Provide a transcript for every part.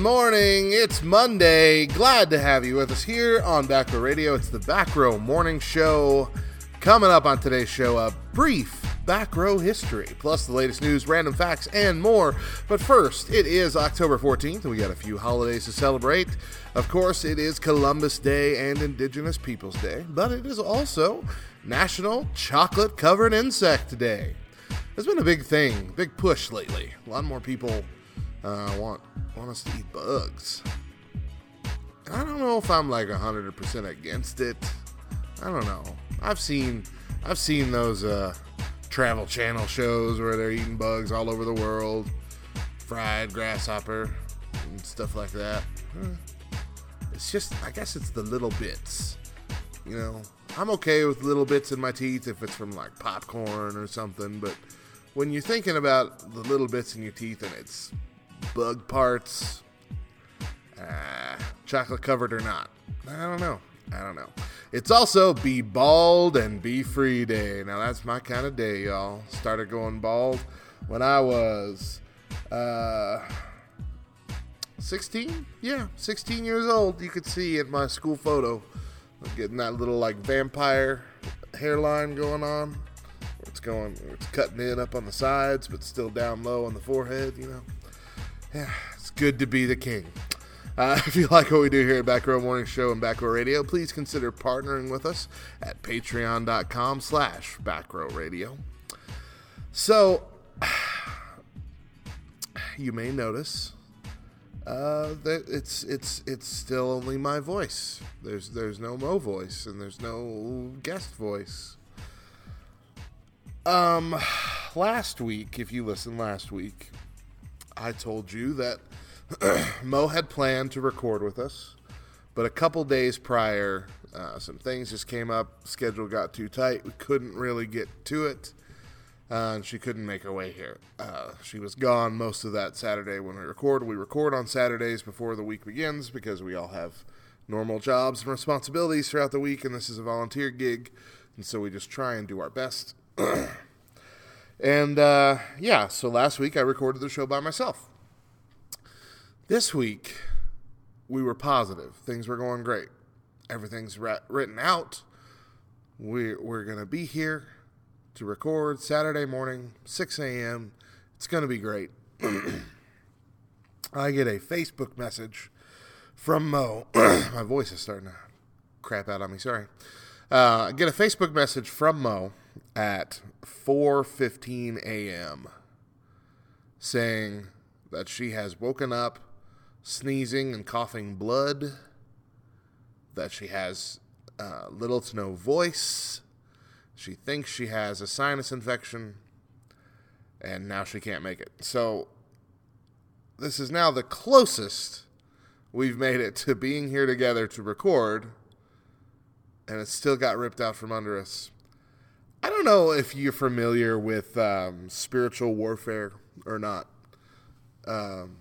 Morning. It's Monday. Glad to have you with us here on Back Row Radio. It's the Back Row Morning Show. Coming up on today's show, a brief back row history, plus the latest news, random facts, and more. But first, it is October 14th, and we got a few holidays to celebrate. Of course, it is Columbus Day and Indigenous Peoples Day, but it is also National Chocolate Covered Insect Day. There's been a big thing, big push lately. A lot more people uh, want want us to eat bugs. I don't know if I'm like 100% against it. I don't know. I've seen I've seen those uh, travel channel shows where they're eating bugs all over the world, fried grasshopper and stuff like that. It's just I guess it's the little bits. You know, I'm okay with little bits in my teeth if it's from like popcorn or something, but when you're thinking about the little bits in your teeth and it's bug parts, uh, chocolate covered or not, I don't know. I don't know. It's also Be Bald and Be Free Day. Now, that's my kind of day, y'all. Started going bald when I was uh, 16? Yeah, 16 years old. You could see in my school photo. I'm getting that little like vampire hairline going on. It's going, it's cutting in up on the sides, but still down low on the forehead, you know. Yeah, it's good to be the king. Uh, if you like what we do here at Back Row Morning Show and Back Row Radio, please consider partnering with us at patreon.com slash backrow radio. So, you may notice uh, that it's it's it's still only my voice. There's there's no Mo voice and there's no guest voice. Um, last week, if you listened last week, I told you that Mo had planned to record with us, but a couple days prior, uh, some things just came up. Schedule got too tight. We couldn't really get to it, uh, and she couldn't make her way here. Uh, she was gone most of that Saturday when we record. We record on Saturdays before the week begins because we all have normal jobs and responsibilities throughout the week, and this is a volunteer gig, and so we just try and do our best. and uh, yeah, so last week I recorded the show by myself. This week we were positive. Things were going great. Everything's written out. We, we're going to be here to record Saturday morning, 6 a.m. It's going to be great. I get a Facebook message from Mo. My voice is starting to crap out on me. Sorry. Uh, I get a Facebook message from Mo at 4:15 a.m. saying that she has woken up sneezing and coughing blood, that she has uh, little to no voice, she thinks she has a sinus infection, and now she can't make it. So, this is now the closest we've made it to being here together to record, and it still got ripped out from under us. I don't know if you're familiar with um, spiritual warfare or not. Um,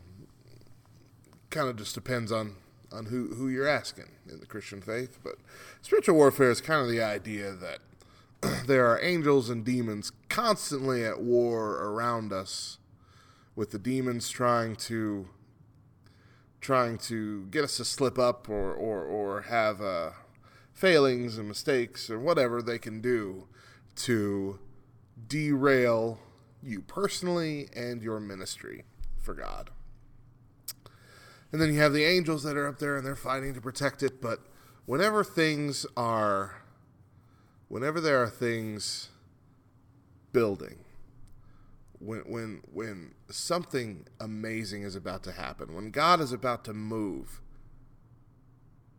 kind of just depends on on who who you're asking in the Christian faith. But spiritual warfare is kind of the idea that there are angels and demons constantly at war around us, with the demons trying to trying to get us to slip up or or or have uh, failings and mistakes or whatever they can do to derail you personally and your ministry for God. And then you have the angels that are up there and they're fighting to protect it. But whenever things are, whenever there are things building, when, when, when something amazing is about to happen, when God is about to move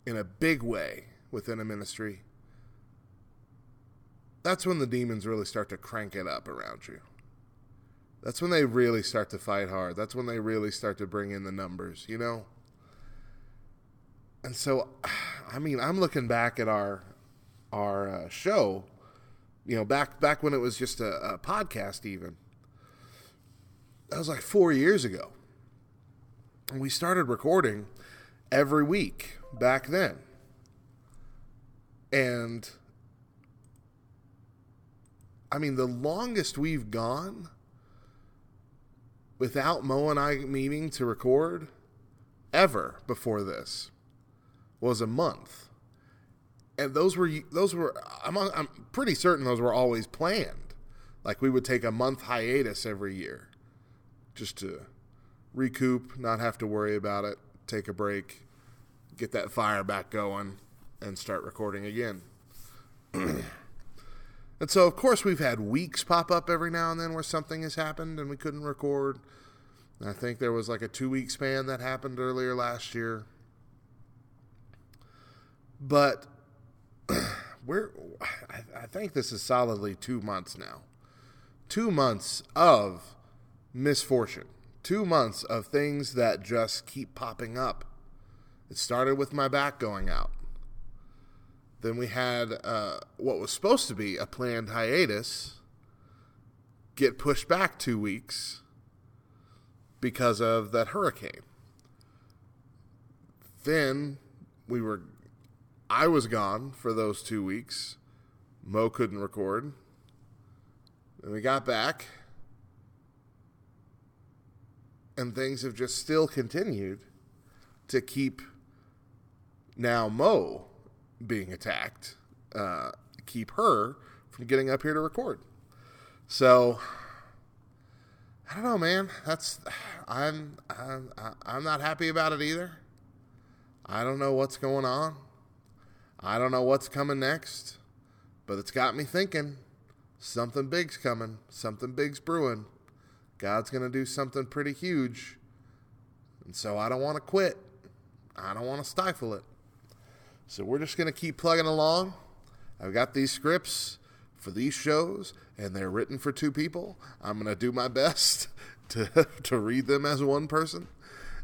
in a big way within a ministry, that's when the demons really start to crank it up around you. That's when they really start to fight hard. That's when they really start to bring in the numbers, you know? And so, I mean, I'm looking back at our our uh, show, you know, back back when it was just a, a podcast, even. That was like four years ago. And we started recording every week back then. And I mean, the longest we've gone without Mo and I meeting to record ever before this was a month. And those were those were I'm I'm pretty certain those were always planned. Like we would take a month hiatus every year just to recoup, not have to worry about it, take a break, get that fire back going and start recording again. and so of course we've had weeks pop up every now and then where something has happened and we couldn't record. I think there was like a 2 week span that happened earlier last year. But we're I, I think this is solidly 2 months now. 2 months of misfortune. 2 months of things that just keep popping up. It started with my back going out. Then we had uh, what was supposed to be a planned hiatus get pushed back two weeks because of that hurricane. Then we were, I was gone for those two weeks. Mo couldn't record. And we got back, and things have just still continued to keep now Mo being attacked, uh, keep her from getting up here to record. So I don't know, man. That's I'm I'm I'm not happy about it either. I don't know what's going on. I don't know what's coming next, but it's got me thinking something big's coming, something big's brewing. God's going to do something pretty huge. And so I don't want to quit. I don't want to stifle it. So we're just going to keep plugging along. I've got these scripts for these shows, and they're written for two people. I'm going to do my best to to read them as one person,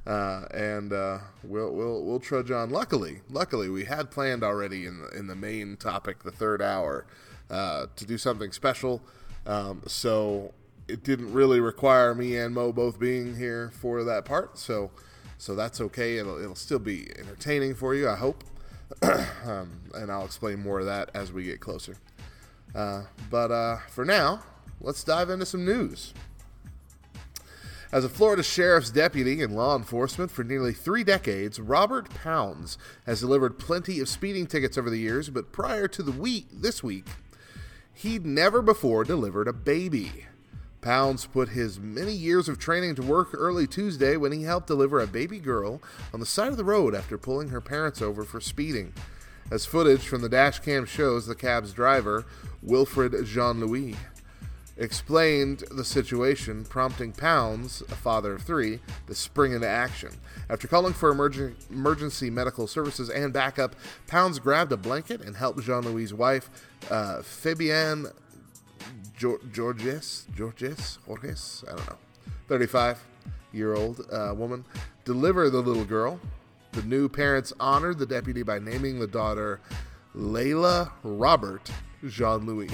uh, and uh, we'll we'll we'll trudge on. Luckily, luckily, we had planned already in the in the main topic, the third hour, uh, to do something special. Um, so it didn't really require me and Mo both being here for that part. So so that's okay. It'll it'll still be entertaining for you. I hope. um, and I'll explain more of that as we get closer. Uh, but uh, for now, let's dive into some news. As a Florida sheriff's deputy in law enforcement for nearly three decades, Robert Pounds has delivered plenty of speeding tickets over the years, but prior to the week this week, he'd never before delivered a baby. Pounds put his many years of training to work early Tuesday when he helped deliver a baby girl on the side of the road after pulling her parents over for speeding. As footage from the dash cam shows, the cab's driver, Wilfred Jean Louis, explained the situation, prompting Pounds, a father of three, to spring into action. After calling for emergen- emergency medical services and backup, Pounds grabbed a blanket and helped Jean Louis' wife, uh, Fabienne Georges, Georges, Jorges, I don't know, 35 year old uh, woman, deliver the little girl. The new parents honored the deputy by naming the daughter Layla Robert Jean Louis.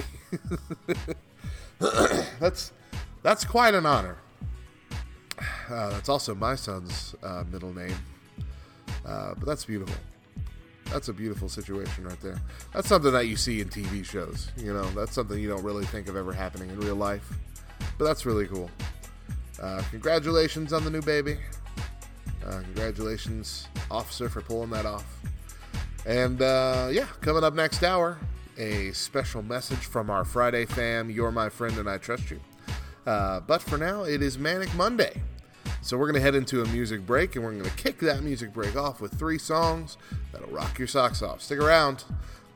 that's that's quite an honor. Uh, that's also my son's uh, middle name, uh, but that's beautiful. That's a beautiful situation right there. That's something that you see in TV shows. You know, that's something you don't really think of ever happening in real life. But that's really cool. Uh, congratulations on the new baby. Uh, congratulations, officer, for pulling that off. And uh, yeah, coming up next hour, a special message from our Friday fam. You're my friend and I trust you. Uh, but for now, it is Manic Monday. So we're going to head into a music break, and we're going to kick that music break off with three songs that'll rock your socks off. Stick around.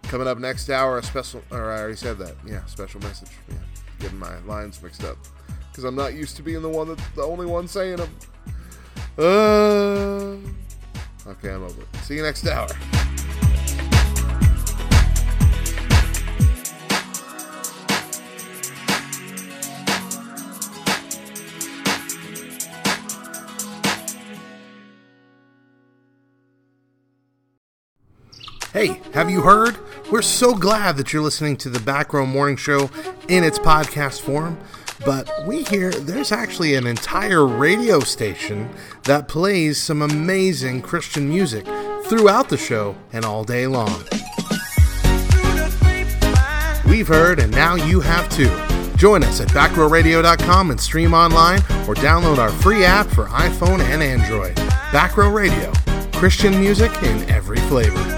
Coming up next hour, a special, or I already said that. Yeah, special message. Yeah, getting my lines mixed up because I'm not used to being the one that's the only one saying them. Uh, okay, I'm over. See you next hour. Hey, have you heard? We're so glad that you're listening to the Back Row Morning Show in its podcast form. But we hear there's actually an entire radio station that plays some amazing Christian music throughout the show and all day long. We've heard, and now you have too. Join us at backrowradio.com and stream online or download our free app for iPhone and Android. Back Row Radio, Christian music in every flavor.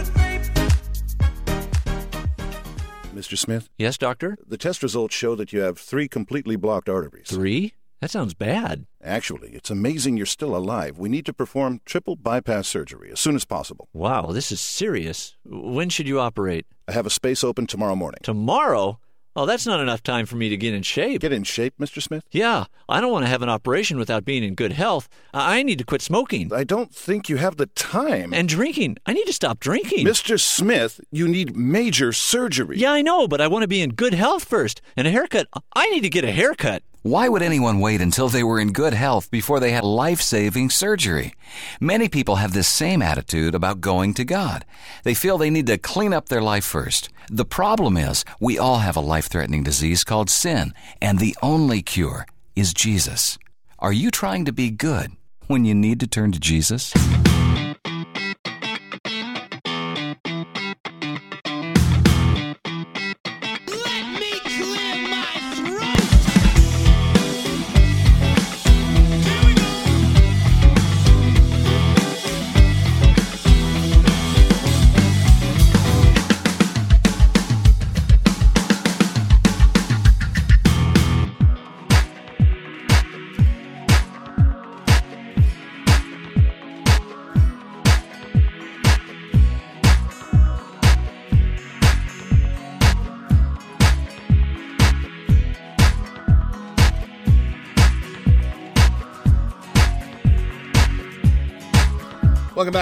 Mr. Smith, Yes, doctor? the test results show that you have three completely blocked arteries. Three? That sounds bad. Actually, it's amazing you're still alive. We need to perform triple bypass surgery as soon as possible. Wow, this is serious. When should you operate? I have a space open tomorrow morning. Tomorrow? Oh, that's not enough time for me to get in shape. Get in shape, Mr. Smith? Yeah, I don't want to have an operation without being in good health. I need to quit smoking. I don't think you have the time. And drinking. I need to stop drinking. Mr. Smith, you need major surgery. Yeah, I know, but I want to be in good health first. And a haircut. I need to get a haircut. Why would anyone wait until they were in good health before they had life saving surgery? Many people have this same attitude about going to God. They feel they need to clean up their life first. The problem is, we all have a life threatening disease called sin, and the only cure is Jesus. Are you trying to be good when you need to turn to Jesus?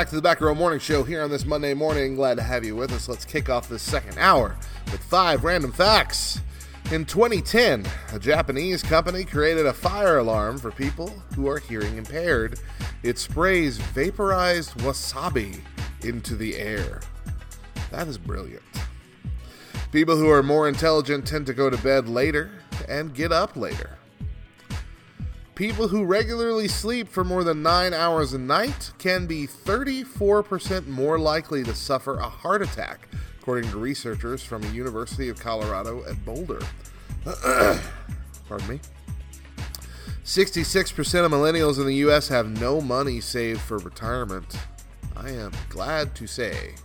Back to the Back Row Morning Show here on this Monday morning. Glad to have you with us. Let's kick off this second hour with five random facts. In 2010, a Japanese company created a fire alarm for people who are hearing impaired. It sprays vaporized wasabi into the air. That is brilliant. People who are more intelligent tend to go to bed later and get up later. People who regularly sleep for more than nine hours a night can be 34% more likely to suffer a heart attack, according to researchers from the University of Colorado at Boulder. Pardon me. 66% of millennials in the U.S. have no money saved for retirement. I am glad to say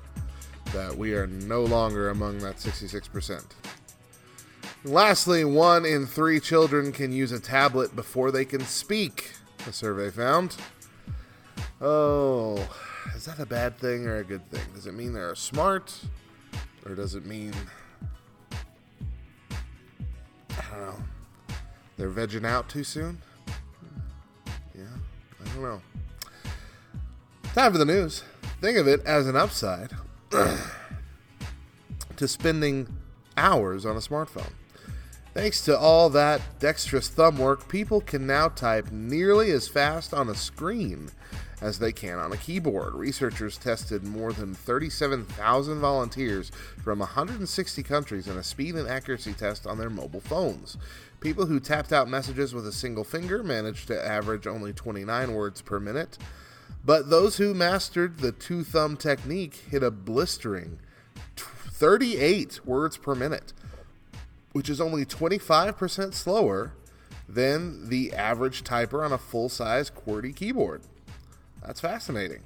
that we are no longer among that 66%. Lastly, one in three children can use a tablet before they can speak, the survey found. Oh, is that a bad thing or a good thing? Does it mean they're smart? Or does it mean. I don't know. They're vegging out too soon? Yeah, I don't know. Time for the news. Think of it as an upside to spending hours on a smartphone. Thanks to all that dexterous thumb work, people can now type nearly as fast on a screen as they can on a keyboard. Researchers tested more than 37,000 volunteers from 160 countries in a speed and accuracy test on their mobile phones. People who tapped out messages with a single finger managed to average only 29 words per minute, but those who mastered the two thumb technique hit a blistering 38 words per minute which is only 25% slower than the average typer on a full size QWERTY keyboard. That's fascinating.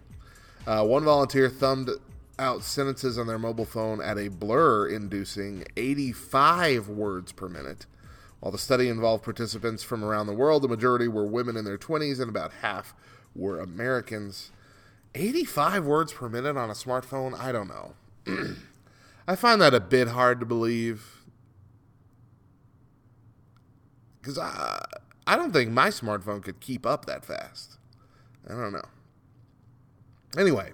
Uh, one volunteer thumbed out sentences on their mobile phone at a blur inducing 85 words per minute. While the study involved participants from around the world, the majority were women in their 20s and about half were Americans. 85 words per minute on a smartphone? I don't know. I find that a bit hard to believe. Because I, I don't think my smartphone could keep up that fast. I don't know. Anyway,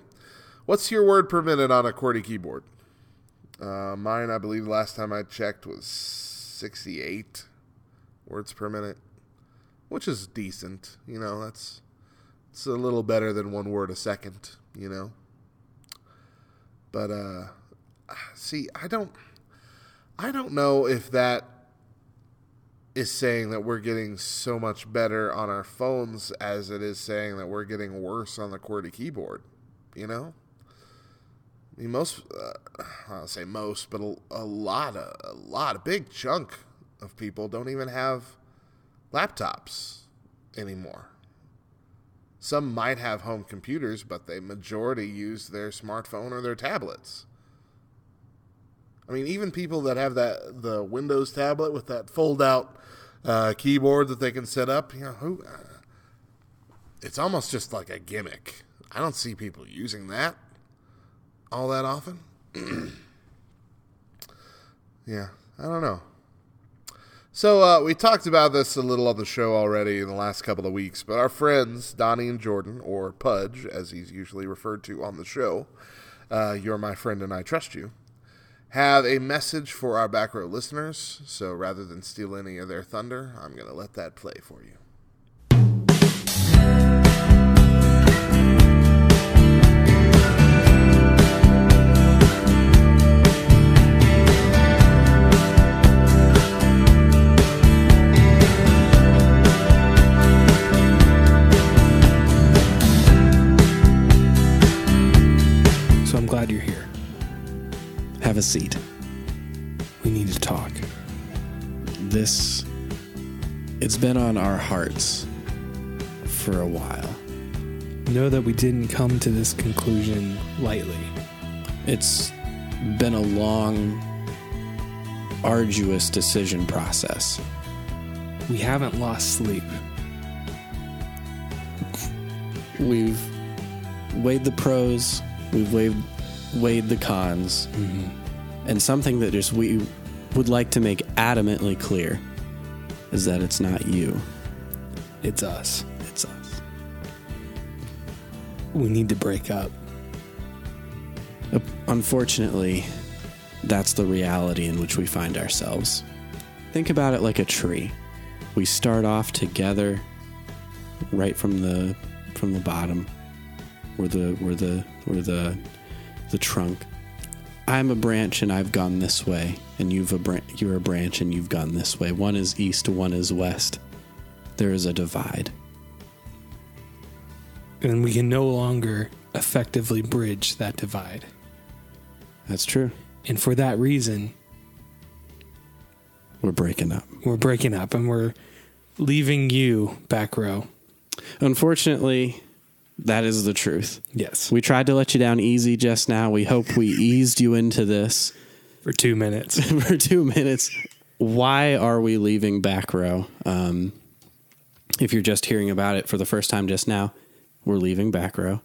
what's your word per minute on a QWERTY keyboard? Uh, mine, I believe, last time I checked was 68 words per minute, which is decent. You know, that's it's a little better than one word a second. You know, but uh, see, I don't, I don't know if that is saying that we're getting so much better on our phones as it is saying that we're getting worse on the QWERTY keyboard. You know, I mean, most, uh, I'll say most, but a, a lot, of, a lot, a big chunk of people don't even have laptops anymore. Some might have home computers, but the majority use their smartphone or their tablets. I mean, even people that have that the Windows tablet with that fold-out uh, keyboard that they can set up, you know, who? Uh, it's almost just like a gimmick. I don't see people using that all that often. yeah, I don't know. So uh, we talked about this a little on the show already in the last couple of weeks, but our friends Donnie and Jordan, or Pudge, as he's usually referred to on the show, uh, you're my friend and I trust you, have a message for our back row listeners. So rather than steal any of their thunder, I'm going to let that play for you. Have a seat. We need to talk. This, it's been on our hearts for a while. Know that we didn't come to this conclusion lightly. It's been a long, arduous decision process. We haven't lost sleep. We've weighed the pros, we've weighed weighed the cons, mm-hmm. And something that just we would like to make adamantly clear is that it's not you. It's us. It's us. We need to break up. Unfortunately, that's the reality in which we find ourselves. Think about it like a tree. We start off together right from the from the bottom. We're the we're the we're the the trunk. I'm a branch and I've gone this way, and you've a bran- you're a branch and you've gone this way. One is east, one is west. There is a divide. and we can no longer effectively bridge that divide. That's true. And for that reason, We're breaking up. we're breaking up and we're leaving you back row. Unfortunately, that is the truth. Yes. We tried to let you down easy just now. We hope we eased you into this For two minutes. for two minutes. Why are we leaving back row? Um, if you're just hearing about it for the first time just now, we're leaving back row.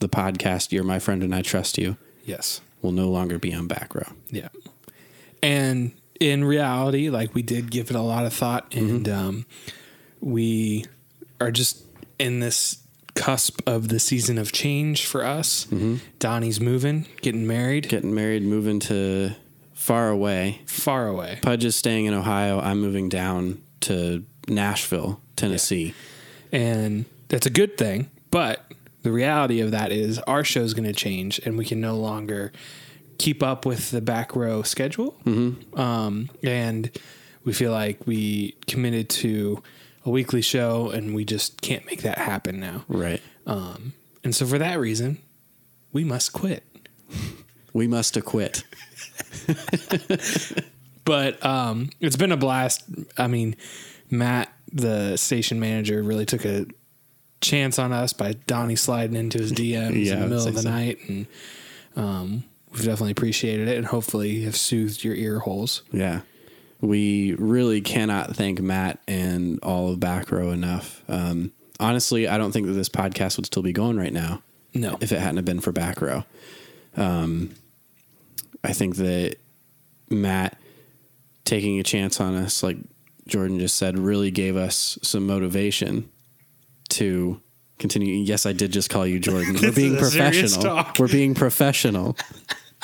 The podcast, You're My Friend and I Trust You, yes. will no longer be on back row. Yeah. And in reality, like we did give it a lot of thought and um, we are just in this cusp of the season of change for us. Donnie's moving, getting married Getting married, moving to far away. far away. Pudge is staying in Ohio. I'm moving down to Nashville, Tennessee. And that's a good thing. But the reality of that is our show's going to change and we can no longer keep up with the back row schedule. Mm-hmm. Um, and we feel like we committed to a weekly show and we just can't make that happen now. Right. Um, and so for that reason, we must quit. We must acquit. But um, it's been a blast. I mean, Matt, the station manager, really took a chance on us by Donnie sliding into his DMs Yeah, in the middle of the so. night, and um, we've definitely appreciated it, and hopefully have soothed your ear holes. Yeah. We really cannot thank Matt and all of Back Row enough. Um, honestly, I don't think that this podcast would still be going right now No, if it hadn't have been for Back Row. Um, I think that Matt taking a chance on us, like Jordan just said, really gave us some motivation to continue. Yes, I did just call you Jordan. We're being is a serious professional. We're being professional.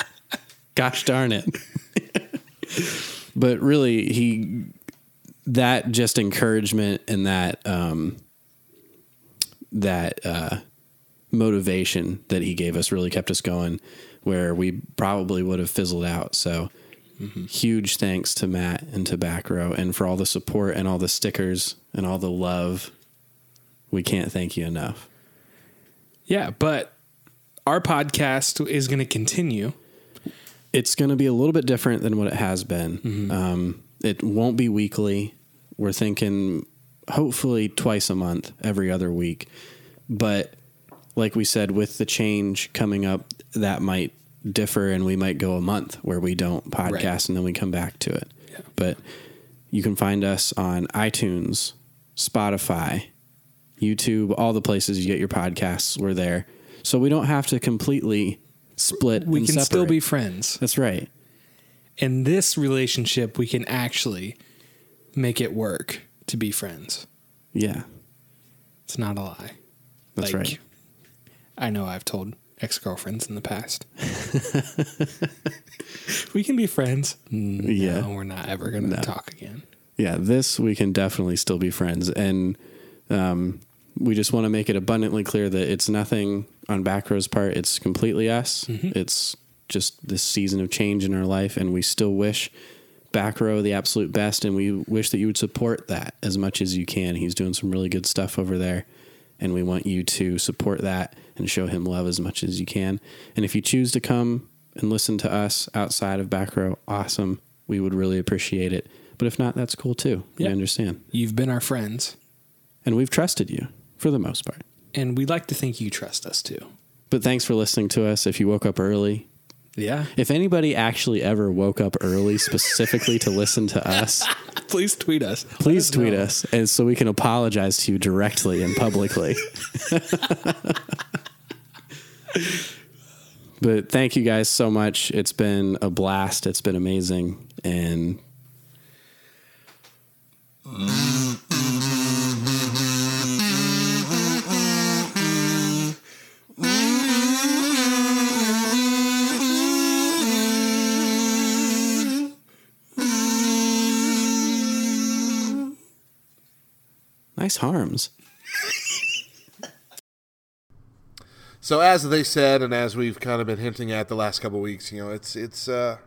Gosh darn it. but really, he that just encouragement and that um, that uh, motivation that he gave us really kept us going where we probably would have fizzled out. So huge thanks to Matt and to Back Row and for all the support and all the stickers and all the love. We can't thank you enough. yeah, but our podcast is going to continue. It's going to be a little bit different than what it has been. Um, it won't be weekly. We're thinking hopefully twice a month, every other week. but like we said, with the change coming up, that might differ, and we might go a month where we don't podcast Right. and then we come back to it. But you can find us on iTunes, Spotify, YouTube, all the places you get your podcasts. We're there, so we don't have to completely split. We can still be friends. That's right. In this relationship, we can actually make it work to be friends. Yeah, It's not a lie. that's right. I know I've told ex girlfriends in the past. we can be friends. No, Yeah. we're not ever going to No. talk again. yeah, this we can definitely still be friends, and um, we just want to make it abundantly clear that it's nothing on Backrow's part. It's completely us. Mm-hmm. It's just this season of change in our life, and we still wish Backrow the absolute best, and we wish that you would support that as much as you can. He's doing some really good stuff over there, and we want you to support that and show him love as much as you can. And if you choose to come and listen to us outside of Backrow, awesome. We would really appreciate it. But if not, that's cool too. We understand. You've been our friends, And we've trusted you for the most part. and we'd like to think you trust us too. But thanks for listening to us. If you woke up early, Yeah. if anybody actually ever woke up early specifically to listen to us, Please tweet us. please Let tweet know. us and so we can apologize to you directly and publicly. but thank you guys so much. It's been a blast. It's been amazing. And nice harms. So as they said, and as we've kind of been hinting at the last couple weeks, you know, it's it's uh,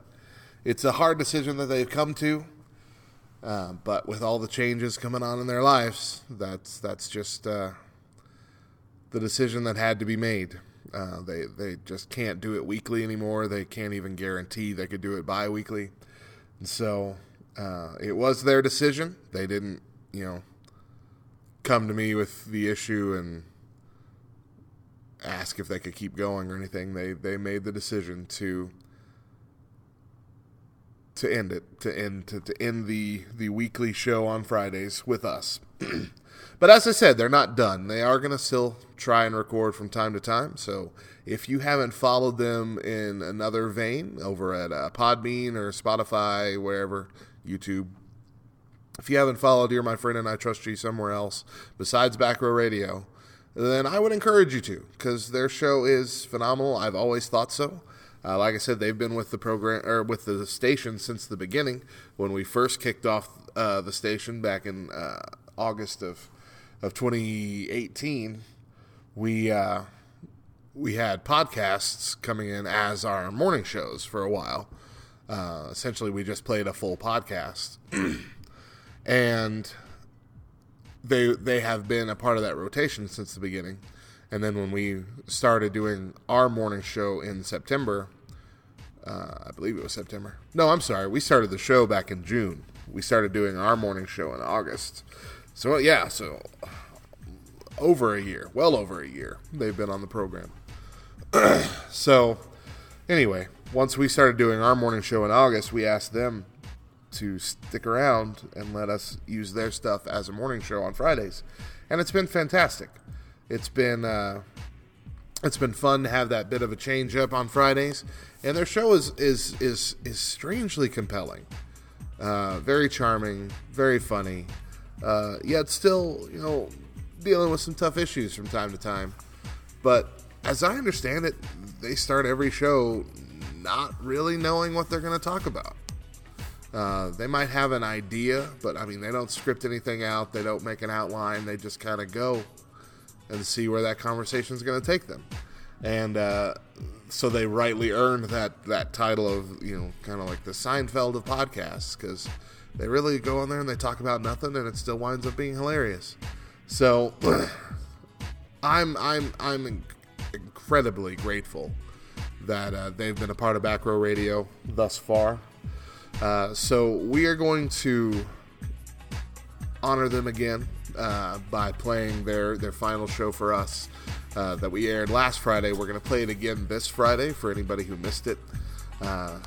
it's a hard decision that they've come to. Uh, but with all the changes coming on in their lives, that's that's just uh, the decision that had to be made. Uh, they they just can't do it weekly anymore. They can't even guarantee they could do it bi-weekly. And so uh, it was their decision. They didn't, you know, come to me with the issue and ask if they could keep going or anything. They they made the decision to to end it, to end to, to end the the weekly show on Fridays with us. but as I said, they're not done. They are going to still try and record from time to time. So if you haven't followed them in another vein over at uh, Podbean or Spotify, wherever, YouTube, if you haven't followed You're My Friend and I Trust You somewhere else besides Back Row Radio, then I would encourage you to because their show is phenomenal. I've always thought so. Uh, like I said, they've been with the program or with the station since the beginning. When we first kicked off uh, the station back in uh, August of of 2018, we uh, we had podcasts coming in as our morning shows for a while. Uh, essentially, we just played a full podcast, and they they have been a part of that rotation since the beginning. And then when we started doing our morning show in September, uh, I believe it was September. No, I'm sorry. We started the show back in June. We started doing our morning show in August. So yeah, so over a year, well over a year, they've been on the program. so anyway, once we started doing our morning show in August, we asked them to stick around and let us use their stuff as a morning show on Fridays, and it's been fantastic. It's been uh, it's been fun to have that bit of a change up on Fridays, and their show is is is is strangely compelling, uh, very charming, very funny, uh, yet still you know dealing with some tough issues from time to time. But as I understand it, they start every show not really knowing what they're going to talk about. Uh, they might have an idea, but I mean, they don't script anything out. They don't make an outline. They just kind of go and see where that conversation is going to take them. And uh, so they rightly earned that that title of you know kind of like the Seinfeld of podcasts because they really go on there and they talk about nothing, and it still winds up being hilarious. So I'm I'm I'm in- incredibly grateful that uh, they've been a part of Back Row Radio thus far. Uh, so we are going to honor them again uh, by playing their their final show for us uh, that we aired last Friday. We're going to play it again this Friday for anybody who missed it, uh,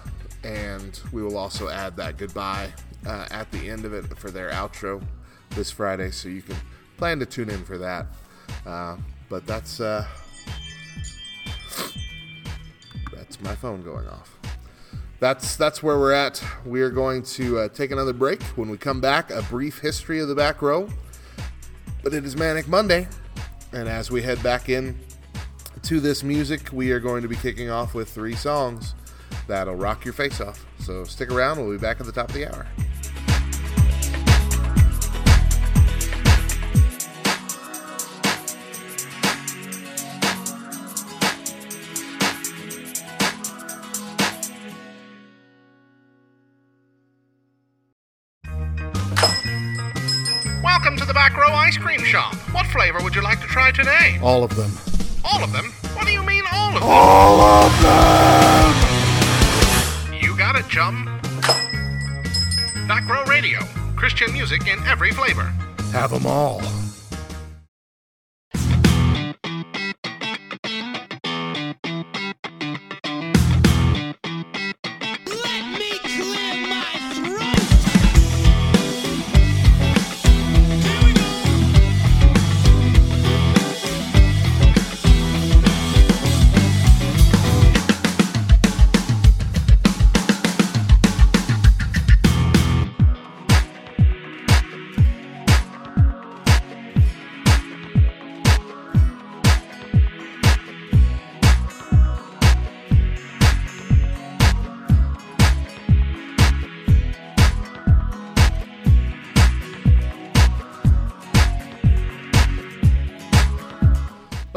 and we will also add that goodbye uh, at the end of it for their outro this Friday, so you can plan to tune in for that. But that's that's my phone going off that's that's where we're at. We are going to uh, take another break. When we come back, a brief history of the back row. But it is Manic Monday, and as we head back in to this music, we are going to be kicking off with three songs that'll rock your face off. So stick around. We'll be back at the top of the hour. Flavor would you like to try today? All of them. All of them? What do you mean all of them? All of them. You got it, chum. Back Row Radio. Christian music in every flavor. Have them all.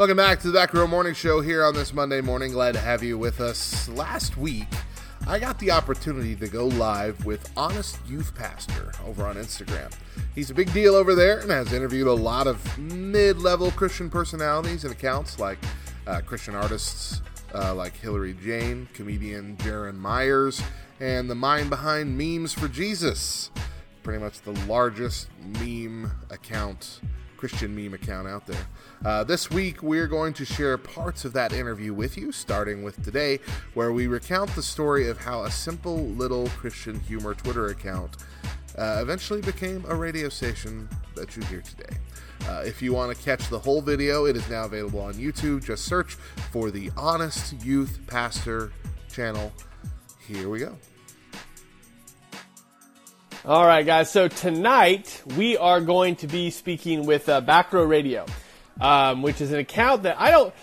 Welcome back to the Back Row Morning Show here on this Monday morning. Glad to have you with us. Last week, I got the opportunity to go live with Honest Youth Pastor over on Instagram. He's a big deal over there and has interviewed a lot of mid level Christian personalities and accounts like uh, Christian artists uh, like Hillary Jane, comedian Jaron Myers, and the mind behind Memes for Jesus. Pretty much the largest meme account Christian meme account out there. Uh, this week, we're going to share parts of that interview with you, starting with today, where we recount the story of how a simple little Christian humor Twitter account uh, eventually became a radio station that you hear today. Uh, if you want to catch the whole video, it is now available on YouTube. Just search for the Honest Youth Pastor channel. Here we go. All right, guys. So tonight we are going to be speaking with uh, Back Row Radio, um, which is an account that I don't,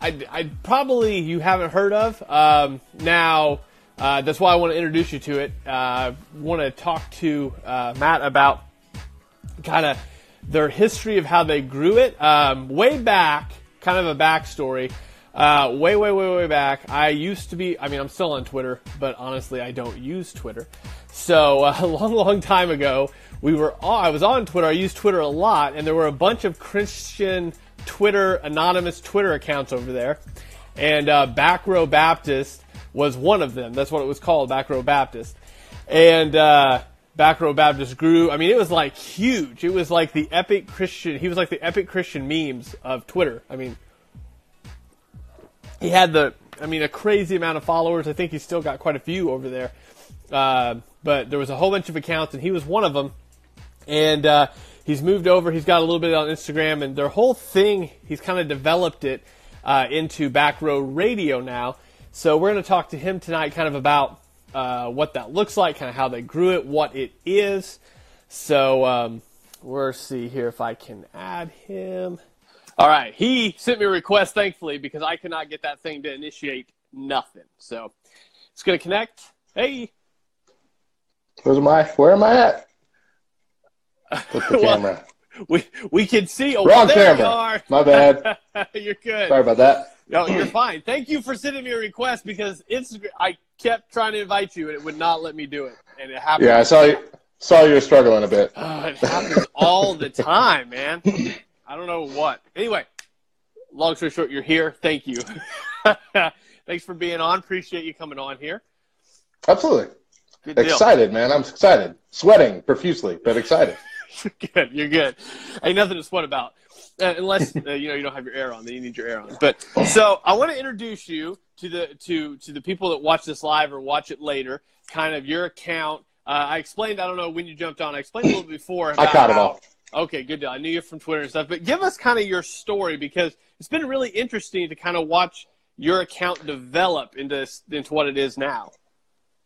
I, I probably you haven't heard of. Um, now, uh, that's why I want to introduce you to it. Uh, want to talk to uh, Matt about kind of their history of how they grew it. Um, way back, kind of a backstory. Uh, way, way, way, way back, I used to be. I mean, I'm still on Twitter, but honestly, I don't use Twitter. So uh, a long, long time ago, we were. All, I was on Twitter. I used Twitter a lot, and there were a bunch of Christian Twitter anonymous Twitter accounts over there, and uh, Back Row Baptist was one of them. That's what it was called, Back Row Baptist, and. Uh, Back Row Baptist grew. I mean, it was like huge. It was like the epic Christian. He was like the epic Christian memes of Twitter. I mean, he had the, I mean, a crazy amount of followers. I think he's still got quite a few over there. Uh, but there was a whole bunch of accounts, and he was one of them. And uh, he's moved over. He's got a little bit on Instagram, and their whole thing, he's kind of developed it uh, into Back Row Radio now. So we're going to talk to him tonight, kind of about uh, what that looks like, kind of how they grew it, what it is. So um, we'll see here if I can add him. All right, he sent me a request, thankfully, because I could not get that thing to initiate nothing. So it's going to connect. Hey, Where's my? Where am I at? Put the Well, camera. we we can see. Oh, Wrong there camera. My bad. you're good. Sorry about that. No, you're fine. Thank you for sending me a request because Instagram. I kept trying to invite you and it would not let me do it, and it happened. Yeah, I saw you. Saw you were struggling a bit. Uh, it happens all the time, man. I don't know what. Anyway, long story short, you're here. Thank you. Thanks for being on. Appreciate you coming on here. Absolutely Good deal. excited, man. I'm excited. Sweating profusely, but excited. good. You're good. Ain't nothing to sweat about. Uh, unless uh, you know you don't have your air on, then you need your air on. But so I want to introduce you to the to to the people that watch this live or watch it later. Kind of your account. Uh, I explained. I don't know when you jumped on. I explained a little bit before. I caught it how- all. Okay, good deal. I knew you from Twitter and stuff, but give us kind of your story because it's been really interesting to kind of watch your account develop into into what it is now.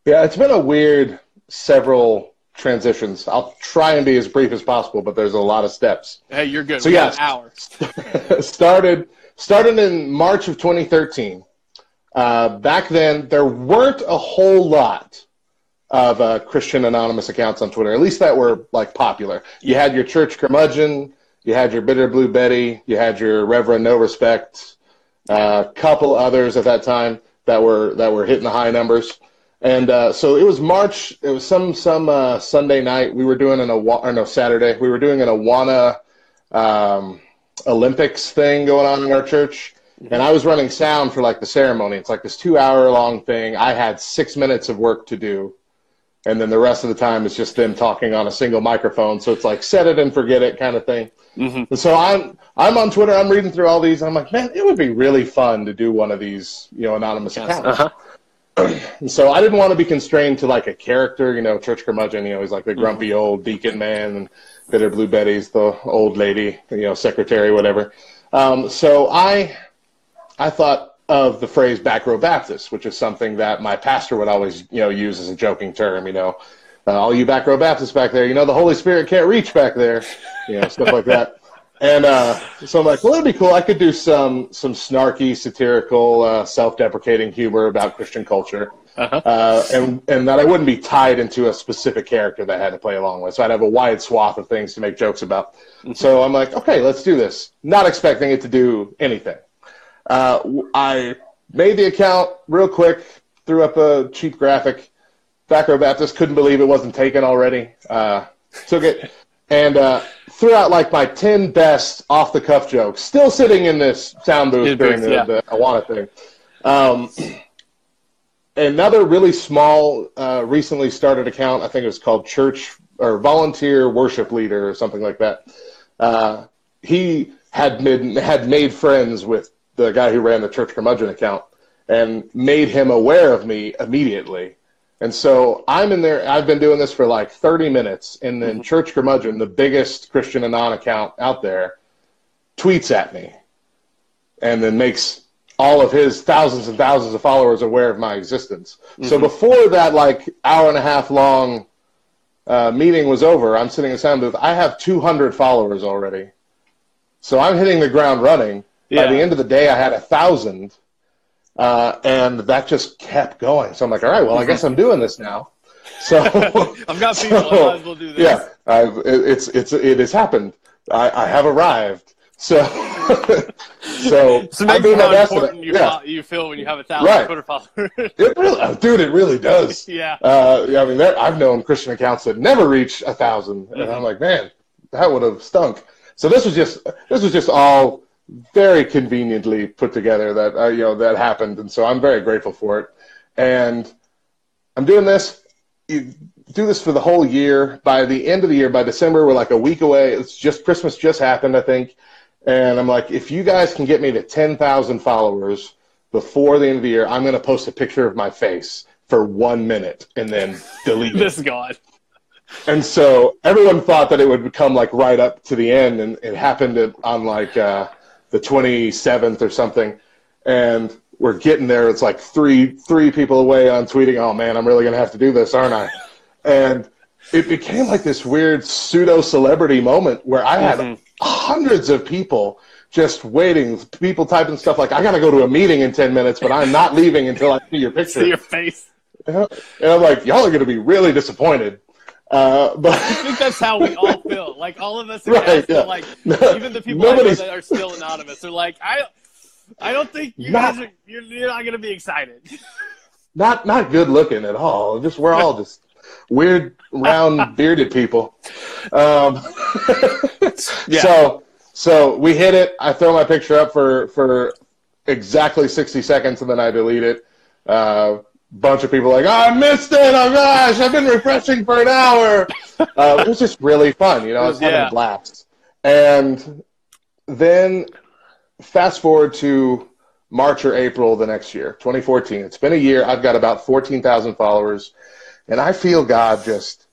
Yeah, it's been a weird several transitions. I'll try and be as brief as possible, but there's a lot of steps. Hey, you're good. So, we yes. got an hour. started started in March of 2013. Uh, back then, there weren't a whole lot of uh, Christian anonymous accounts on Twitter, at least that were like popular. You had your church curmudgeon, you had your bitter blue Betty, you had your Reverend No Respect, a uh, couple others at that time that were that were hitting the high numbers. And uh, so it was March. It was some some uh, Sunday night. We were doing an Awa- or no Saturday. We were doing an Awana um, Olympics thing going on in our church, and I was running sound for like the ceremony. It's like this two hour long thing. I had six minutes of work to do, and then the rest of the time is just them talking on a single microphone. So it's like set it and forget it kind of thing. And so I'm I'm on Twitter. I'm reading through all these. And I'm like, man, it would be really fun to do one of these, you know, anonymous accounts. And so I didn't want to be constrained to like a character, you know, church curmudgeon. You know, he's like the grumpy old deacon man, and bitter blue Betty's the old lady, you know, secretary, whatever. Um, so I I thought of the phrase back row Baptist, which is something that my pastor would always, you know, use as a joking term. You know, uh, all you back row Baptists back there, you know, the Holy Spirit can't reach back there, you know, stuff like that. And uh, so I'm like, well, it'd be cool. I could do some some snarky, satirical, uh, self-deprecating humor about Christian culture, uh, and and that I wouldn't be tied into a specific character that I had to play along with. So I'd have a wide swath of things to make jokes about. So I'm like, okay, let's do this. Not expecting it to do anything. Uh, I made the account real quick, threw up a cheap graphic. Back Baptist couldn't believe it wasn't taken already. Uh, took it and uh, threw out like my 10 best off the cuff jokes, still sitting in this sound booth In during booth, the, yeah. the Awana thing. Um, another really small, uh, recently started account, I think it was called Church or Volunteer Worship Leader or something like that. Uh, he had made, had made friends with the guy who ran the Church Curmudgeon account and made him aware of me immediately. And so I'm in there. I've been doing this for like 30 minutes, and then Church Curmudgeon, the biggest Christian Anon account out there, tweets at me, and then makes all of his thousands and thousands of followers aware of my existence. So before that, like hour and a half long uh, meeting was over, I'm sitting in sound booth. I have 200 followers already, so I'm hitting the ground running. By the end of the day, I had a thousand. Uh, and that just kept going. So I'm like, all right, well, I guess I'm doing this now. So I've got people. I might as well do this. yeah, I've, it, it's it's it has happened. I, I have arrived. So so So maybe doing my how best. important you, yeah, feel, you feel when you have a thousand Right. Twitter followers. it really, oh, dude, it really does. yeah. Uh, I mean, there, I've known Christian accounts that never reach a 1000 and I'm like, man, that would have stunk. So this was just this was just all very conveniently put together that uh, you know that happened, and so I'm very grateful for it. And I'm doing this. You do this for the whole year. By the end of the year, by December, we're like a week away. It's just Christmas just happened, I think. And I'm like, if you guys can get me to 10,000 followers before the end of the year, I'm going to post a picture of my face for one minute and then delete it. This God. And so everyone thought that it would come like right up to the end, and it happened on like uh, the 27th or something. And we're getting there. It's like three three people away on tweeting. Oh man, I'm really gonna have to do this, aren't I? And it became like this weird pseudo celebrity moment where I had mm-hmm. hundreds of people just waiting, people typing stuff like, "I gotta go to a meeting in 10 minutes, but I'm not leaving until I see your picture." See your face. and I'm like, "Y'all are gonna be really disappointed." Uh, but I think that's how we all feel. Like all of us, in Right, right, yeah. like No, even the people I know nobody's- that are still anonymous, they're like, I, I don't think you Not- guys are. You're, you're not gonna be excited. not not good looking at all. Just we're all just weird, round, bearded people. Um, So so we hit it. I throw my picture up for for exactly sixty seconds, and then I delete it. Uh, bunch of people like, oh, I missed it. Oh gosh, I've been refreshing for an hour. uh, it was just really fun. You know, I was having Yeah. a blast. And then fast forward to March or April the next year, 2014. It's been a year. I've got about 14,000 followers, and I feel God just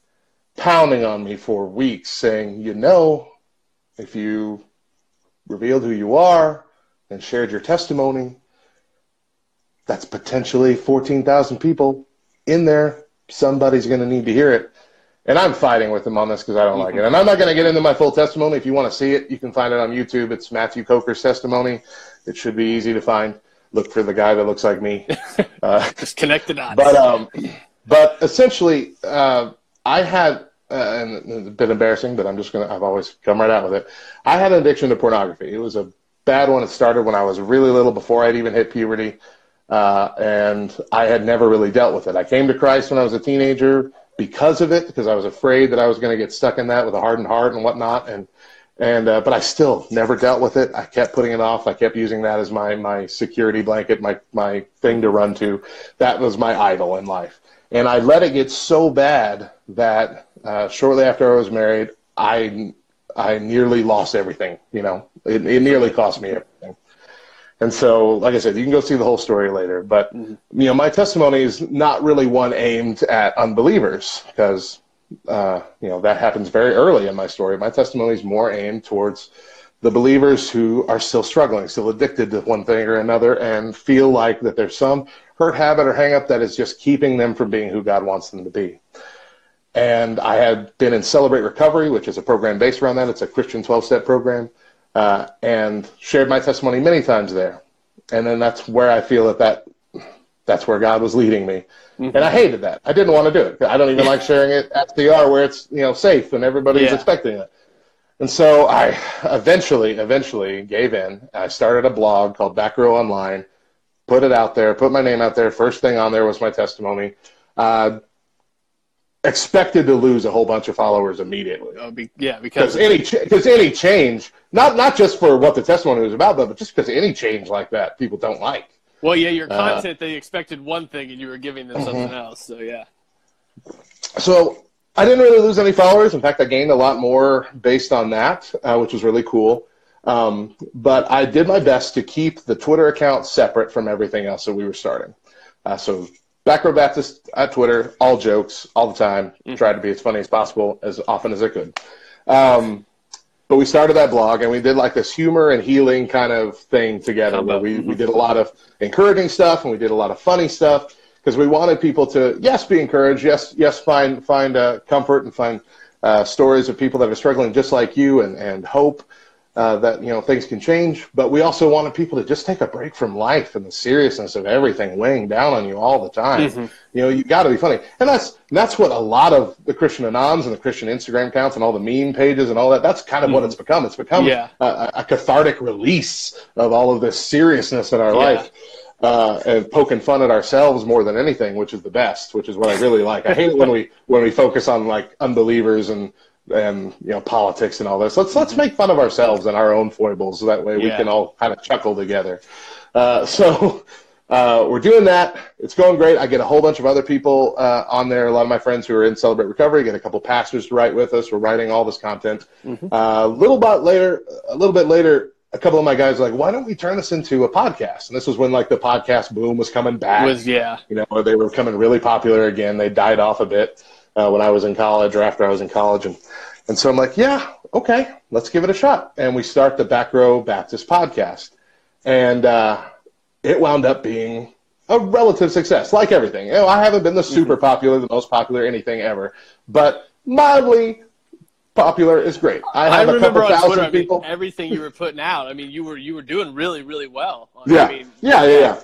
pounding on me for weeks, saying, you know, if you revealed who you are and shared your testimony, that's potentially 14,000 people in there. Somebody's going to need to hear it. And I'm fighting with him on this because I don't like it. And I'm not going to get into my full testimony. If you want to see it, you can find it on YouTube. It's Matthew Coker's testimony. It should be easy to find. Look for the guy that looks like me. Uh, Just connect the dots. but um, but essentially, uh, I had, uh, and it's a bit embarrassing, but I'm just gonna. I've always come right out with it. I had an addiction to pornography. It was a bad one. It started when I was really little, before I'd even hit puberty, uh, and I had never really dealt with it. I came to Christ when I was a teenager because of it, because I was afraid that I was going to get stuck in that with a hardened heart and whatnot, and and uh, but I still never dealt with it. I kept putting it off. I kept using that as my my security blanket, my my thing to run to. That was my idol in life, and I let it get so bad that uh, shortly after I was married, I I nearly lost everything. You know, it, it nearly cost me everything. And so, like I said, you can go see the whole story later. But you know, my testimony is not really one aimed at unbelievers because uh, you know that happens very early in my story. My testimony is more aimed towards the believers who are still struggling, still addicted to one thing or another, and feel like that there's some hurt habit or hang up that is just keeping them from being who God wants them to be. And I had been in Celebrate Recovery, which is a program based around that. It's a Christian 12 step program, uh, and shared my testimony many times there. And then that's where I feel that, that that's where God was leading me. And I hated that. I didn't want to do it. I don't even like sharing it at CR where it's you know safe and everybody's Yeah. expecting it. And so I eventually, eventually gave in. I started a blog called Back Row Online, put it out there, put my name out there. First thing on there was my testimony. Uh, expected to lose a whole bunch of followers immediately Oh, be, yeah, because any because any change, not not just for what the testimony was about, but just because any change like that, people don't like. well, yeah, your Uh, content they expected one thing and you were giving them something else. So yeah, So I didn't really lose any followers. In fact, I gained a lot more based on that, uh, which was really cool. Um, but I did my best to keep the Twitter account separate from everything else that we were starting. Uh, so Row Baptist at Twitter, all jokes, all the time. Tried to be as funny as possible as often as I could. Um, but we started that blog and we did like this humor and healing kind of thing together where we, we did a lot of encouraging stuff and we did a lot of funny stuff because we wanted people to yes be encouraged yes yes find find uh, comfort and find uh, stories of people that are struggling just like you and and hope uh, that you know things can change but we also wanted people to just take a break from life and the seriousness of everything weighing down on you all the time. You know you got to be funny. And that's that's what a lot of the christian anons and the christian instagram accounts and all the meme pages and all that that's kind of what it's become. It's become Yeah. a, a- cathartic release of all of this seriousness in our life uh, and poking fun at ourselves more than anything, which is the best, which is what I really like. I hate it when we when we focus on like unbelievers and and you know politics and all this. Let's let's make fun of ourselves and our own foibles, so that way we Yeah. can all kind of chuckle together. Uh, so uh, we're doing that. It's going great. I get a whole bunch of other people uh, on there. A lot of my friends who are in Celebrate Recovery. Get a couple pastors to write with us. We're writing all this content. Uh, a little bit later, a little bit later, a couple of my guys were like, "Why don't we turn this into a podcast?" And this was when like the podcast boom was coming back. was yeah, You know, they were becoming really popular again. They died off a bit uh, when I was in college or after I was in college, and and so I'm like, yeah, okay, let's give it a shot. And we start the Back Row Baptist podcast, and uh, it wound up being a relative success, like everything. You know, I haven't been the super popular, the most popular anything ever, but mildly popular is great. I I remember couple on thousand Twitter I mean, people. everything you were putting out. I mean, you were you were doing really really well. I Yeah, mean, yeah, yeah, yeah.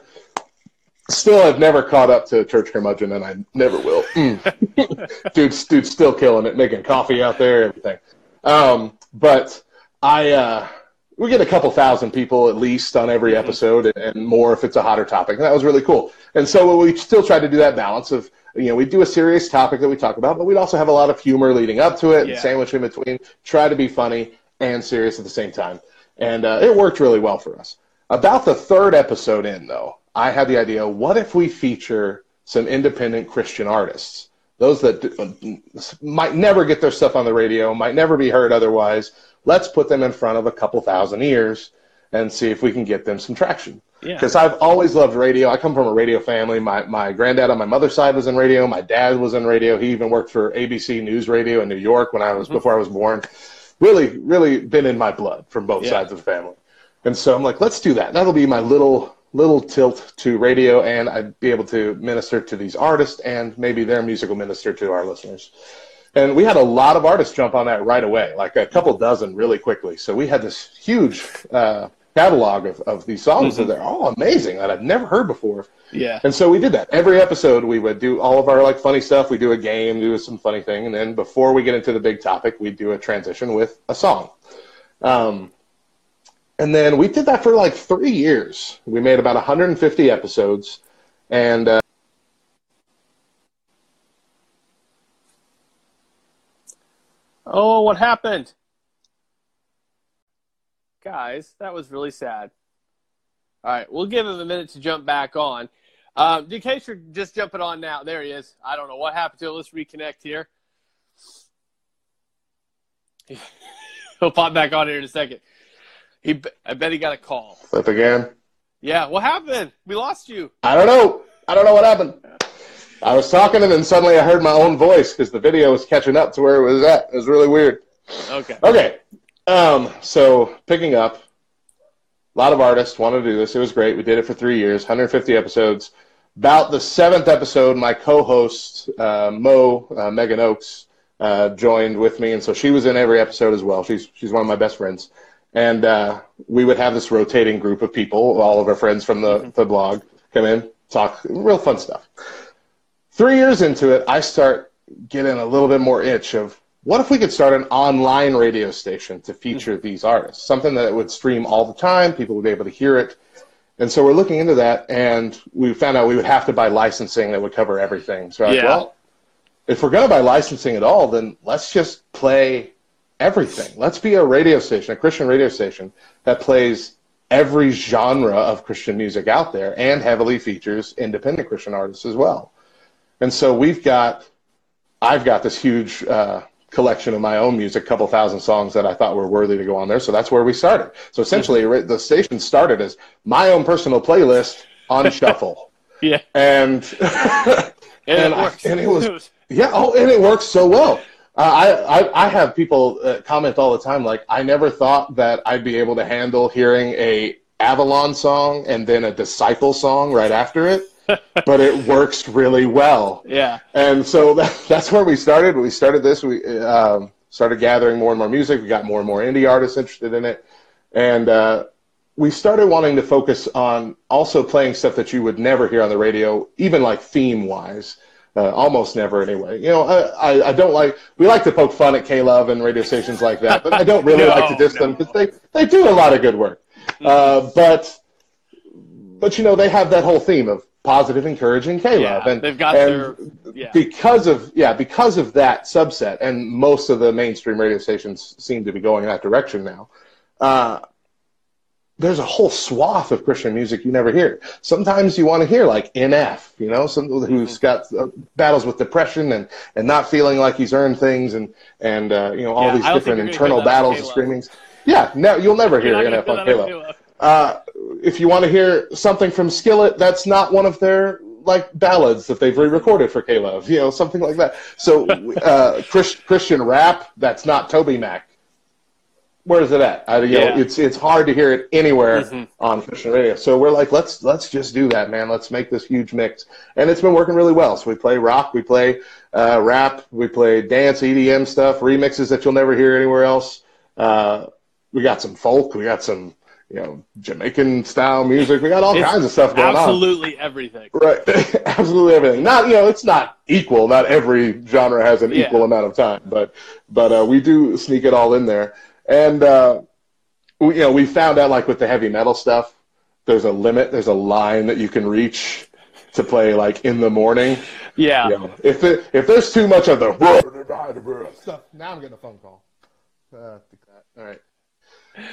Still, I've never caught up to Church Curmudgeon, and I never will. Mm. dude's, dude's still killing it, making coffee out there, everything. Um, but I, uh, we get a couple thousand people at least on every episode, and, and more if it's a hotter topic. And that was really cool. And so we still try to do that balance of, you know, we do a serious topic that we talk about, but we'd also have a lot of humor leading up to it, Yeah. and sandwich in between. Try to be funny and serious at the same time, and uh, it worked really well for us. About the third episode in, though, I had the idea: what if we feature some independent Christian artists those that might never get their stuff on the radio, might never be heard otherwise. Let's put them in front of a couple thousand ears and see if we can get them some traction. Yeah. Because I've always loved radio. I come from a radio family. My my granddad on my mother's side was in radio. My dad was in radio. He even worked for ABC News Radio in New York when I was mm-hmm. before I was born. Really, really been in my blood from both Yeah. sides of the family. And so I'm like, let's do that. That'll be my little little tilt to radio, and I'd be able to minister to these artists and maybe their musical minister to our listeners. And we had a lot of artists jump on that right away, like a couple dozen really quickly. So we had this huge uh, catalog of, of these songs that they're all amazing that I'd never heard before. Yeah. And so we did that. Every episode we would do all of our like funny stuff. We do a game, do some funny thing, and then before we get into the big topic, we do a transition with a song. Um, and then we did that for like three years. We made about 150 episodes, and uh, Oh, what happened? Guys, that was really sad. All right, we'll give him a minute to jump back on. Um, in case you're just jumping on now, there he is. I don't know what happened to him. Let's reconnect here. He'll pop back on here in a second. He, I bet he got a call. flip again. Yeah, what happened? We lost you. I don't know. I don't know what happened. I was talking, and then suddenly I heard my own voice because the video was catching up to where it was at. It was really weird. Okay. Okay. Um, so picking up, a lot of artists wanted to do this. It was great. We did it for three years, 150 episodes. About the seventh episode, my co-host uh, Mo uh, Megan Oaks uh, joined with me, and so she was in every episode as well. She's she's one of my best friends, and uh, we would have this rotating group of people, all of our friends from the, the blog, come in, talk real fun stuff. Three years into it, I start getting a little bit more itch of what if we could start an online radio station to feature these artists? Something that would stream all the time, people would be able to hear it. And so we're looking into that, and we found out we would have to buy licensing that would cover everything. So, was like, well, if we're going to buy licensing at all, then let's just play everything. Let's be a radio station, a Christian radio station that plays every genre of Christian music out there and heavily features independent Christian artists as well. And so we've got, I've got this huge uh, collection of my own music, couple thousand songs that I thought were worthy to go on there. So that's where we started. So essentially, Mm-hmm. the station started as my own personal playlist on shuffle. Yeah. And And, And it I- and it was- yeah, oh, and it works so well. Uh, I, I I have people uh, comment all the time like I never thought that I'd be able to handle hearing a Avalon song and then a Disciple song right after it, but it works really well. yeah. And so that, that's where we started. We started this. We um, started gathering more and more music. We got more and more indie artists interested in it, and uh, we started wanting to focus on also playing stuff that you would never hear on the radio, even like theme wise. Uh, almost never, anyway. You know, I, I, I don't like. We like to poke fun at K Love and radio stations like that, but I don't really No, like to diss them because they they do a lot of good work. Uh, but but you know they have that whole theme of positive, encouraging K Love, Yeah, and they've got and their- yeah. because of yeah because of that subset, and most of the mainstream radio stations seem to be going that direction now. Uh, there's a whole swath of Christian music you never hear. Sometimes you want to hear like NF, you know, some who's got uh, battles with depression and, and not feeling like he's earned things and and uh, you know all Yeah, these different think you're gonna internal battles and screamings. Yeah, no, you'll never hear NF on Halo. Uh, if you want to hear something from Skillet, that's not one of their like ballads that they've re-recorded for K-Love, you know, something like that. So uh, Chris, Christian rap, that's not TobyMac. Where is it at? I, you Yeah. know, it's it's hard to hear it anywhere Mhm. on Christian radio. So we're like, let's let's just do that, man. Let's make this huge mix, and it's been working really well. So we play rock, we play uh, rap, we play dance, EDM stuff, remixes that you'll never hear anywhere else. Uh, we got some folk, we got some you know Jamaican style music, we got all It's kinds of stuff going on. Absolutely everything. Right, absolutely everything. Not you know, it's not equal. Not every genre has an Yeah. equal amount of time, but but uh, we do sneak it all in there. And uh, we, you know, we found out like with the heavy metal stuff, there's a limit. There's a line that you can reach to play like in the morning. Yeah. You know, if it, if there's too much of the stuff, now I'm getting a phone call. Uh, all right.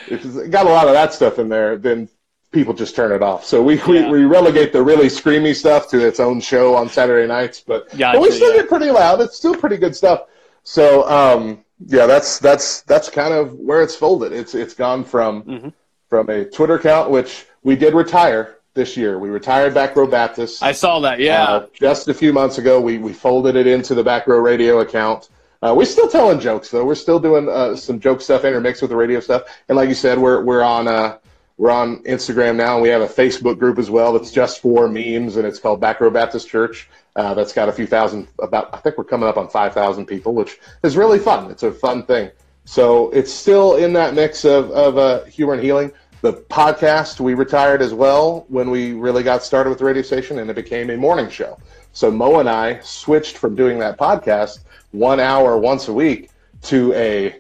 If it's got a lot of that stuff in there, then people just turn it off. So we, Yeah. we, we relegate the really screamy stuff to its own show on Saturday nights, but, Gotcha, but we still yeah. get pretty loud. It's still pretty good stuff. So um, yeah, that's that's that's kind of where it's folded. It's it's gone from Mm-hmm. from a Twitter account, which we did retire this year. We retired Back Row Baptist. I saw that. Yeah. Uh, just a few months ago, we, we folded it into the Back Row Radio account. Uh, we're still telling jokes though. We're still doing uh, some joke stuff intermixed with the radio stuff. And like you said, we're we're on uh, we're on Instagram now, and we have a Facebook group as well that's just for memes, and it's called Back Row Baptist Church. Uh, that's got a few thousand. About I think we're coming up on five thousand people, which is really fun. It's a fun thing. So it's still in that mix of of uh, humor and healing. The podcast we retired as well when we really got started with the radio station, and it became a morning show. So Mo and I switched from doing that podcast one hour once a week to a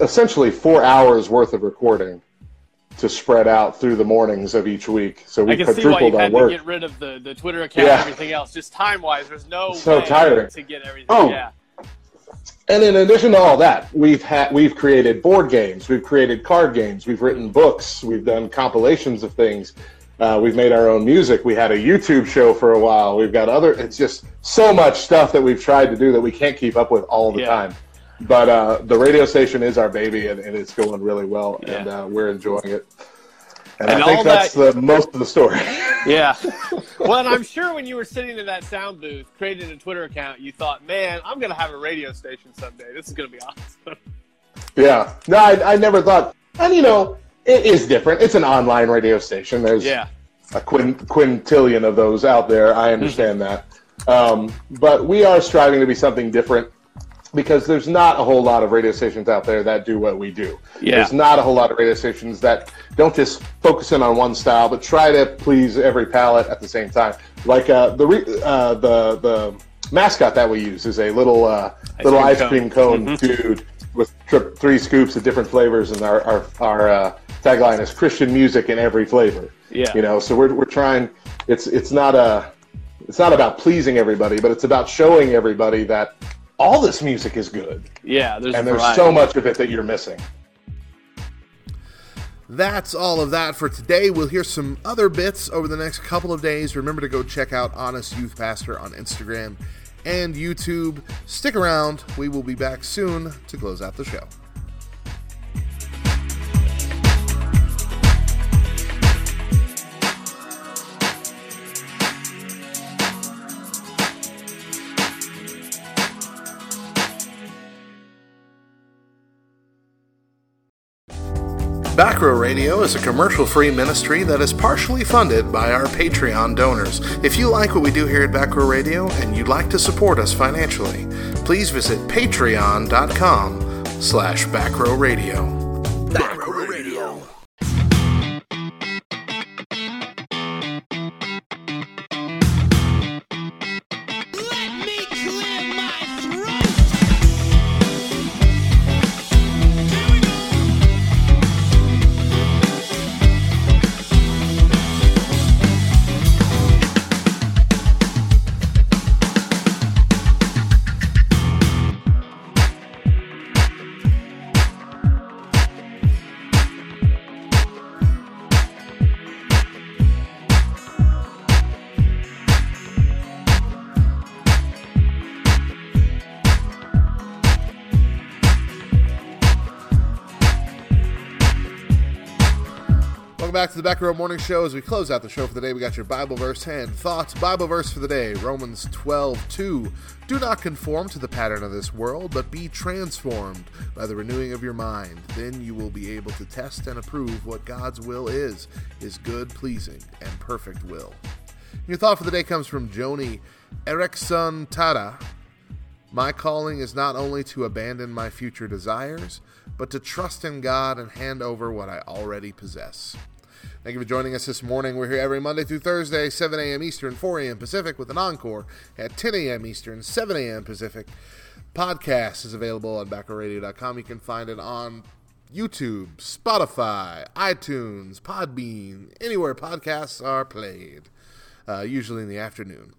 essentially four hours worth of recording to spread out through the mornings of each week. So we I can see why quadrupled you our had work. to get rid of the, the Twitter account Yeah. and everything else. Just time wise, there's no So way tiring. to get everything. Oh. Yeah. And in addition to all that, we've had we've created board games, we've created card games, we've written books, we've done compilations of things. Uh, we've made our own music. We had a YouTube show for a while. We've got other. It's just so much stuff that we've tried to do that we can't keep up with all the Yeah. time. But uh, the radio station is our baby, and, and it's going really well, and uh, we're enjoying it. And, And I think that's that- the most of the story. Yeah. well, and I'm sure when you were sitting in that sound booth creating a Twitter account, you thought, man, I'm going to have a radio station someday. This is going to be awesome. Yeah. No, I, I never thought. And you know, it is different. It's an online radio station. There's yeah. a quin- quintillion of those out there. I understand that. Um, but we are striving to be something different because there's not a whole lot of radio stations out there that do what we do. Yeah. There's not a whole lot of radio stations that don't just focus in on one style, but try to please every palate at the same time. Like uh, the re- uh, the the mascot that we use is a little uh, little cream ice cone. cream cone dude with tri- three scoops of different flavors, and our our, our uh, tagline is Christian music in every flavor. Yeah. You know, so we're we're trying. It's it's not a it's not about pleasing everybody, but it's about showing everybody that all this music is good, Yeah. There's and there's variety. so much of it that you're missing. That's all of that for today. We'll hear some other bits over the next couple of days. Remember to go check out Honest Youth Pastor on Instagram and YouTube. Stick around. We will be back soon to close out the show. Back Row Radio is a commercial free ministry that is partially funded by our Patreon donors. If you like what we do here at Back Row Radio and you'd like to support us financially, please visit patreon.com slash backrowradio. Let back to the Back Row Morning Show. As we close out the show for the day, we got your Bible verse and thoughts. Bible verse for the day, Romans 12, 2. Do not conform to the pattern of this world, but be transformed by the renewing of your mind. Then you will be able to test and approve what God's will is, his good, pleasing, and perfect will. Your thought for the day comes from Joni Eareckson Tada. My calling is not only to abandon my future desires, but to trust in God and hand over what I already possess. Thank you for joining us this morning. We're here every Monday through Thursday, 7 a.m. Eastern, 4 a.m. Pacific, with an encore at 10 a.m. Eastern, 7 a.m. Pacific. Podcast is available on backrowradio.com. You can find it on YouTube, Spotify, iTunes, Podbean, anywhere podcasts are played, uh, usually in the afternoon.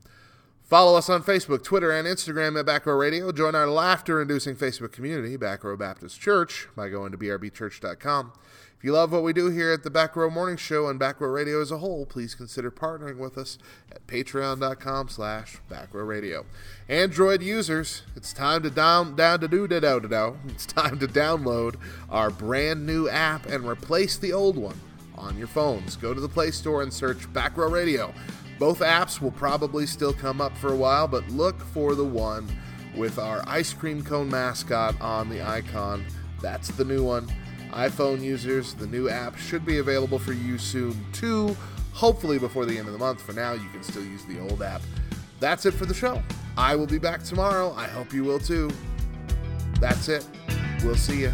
Follow us on Facebook, Twitter, and Instagram at Back Row Radio. Join our laughter inducing Facebook community, Back Row Baptist Church, by going to brbchurch.com. If you love what we do here at the Back Row Morning Show and Back Row Radio as a whole, please consider partnering with us at patreon.com slash backrowradio. Android users, it's time to down down to do da da da. It's time to download our brand new app and replace the old one on your phones. Go to the Play Store and search Back Row Radio. Both apps will probably still come up for a while, but look for the one with our ice cream cone mascot on the icon. That's the new one. iPhone users, the new app should be available for you soon too, hopefully before the end of the month. For now, you can still use the old app. That's it for the show. I will be back tomorrow. I hope you will too. That's it. We'll see you.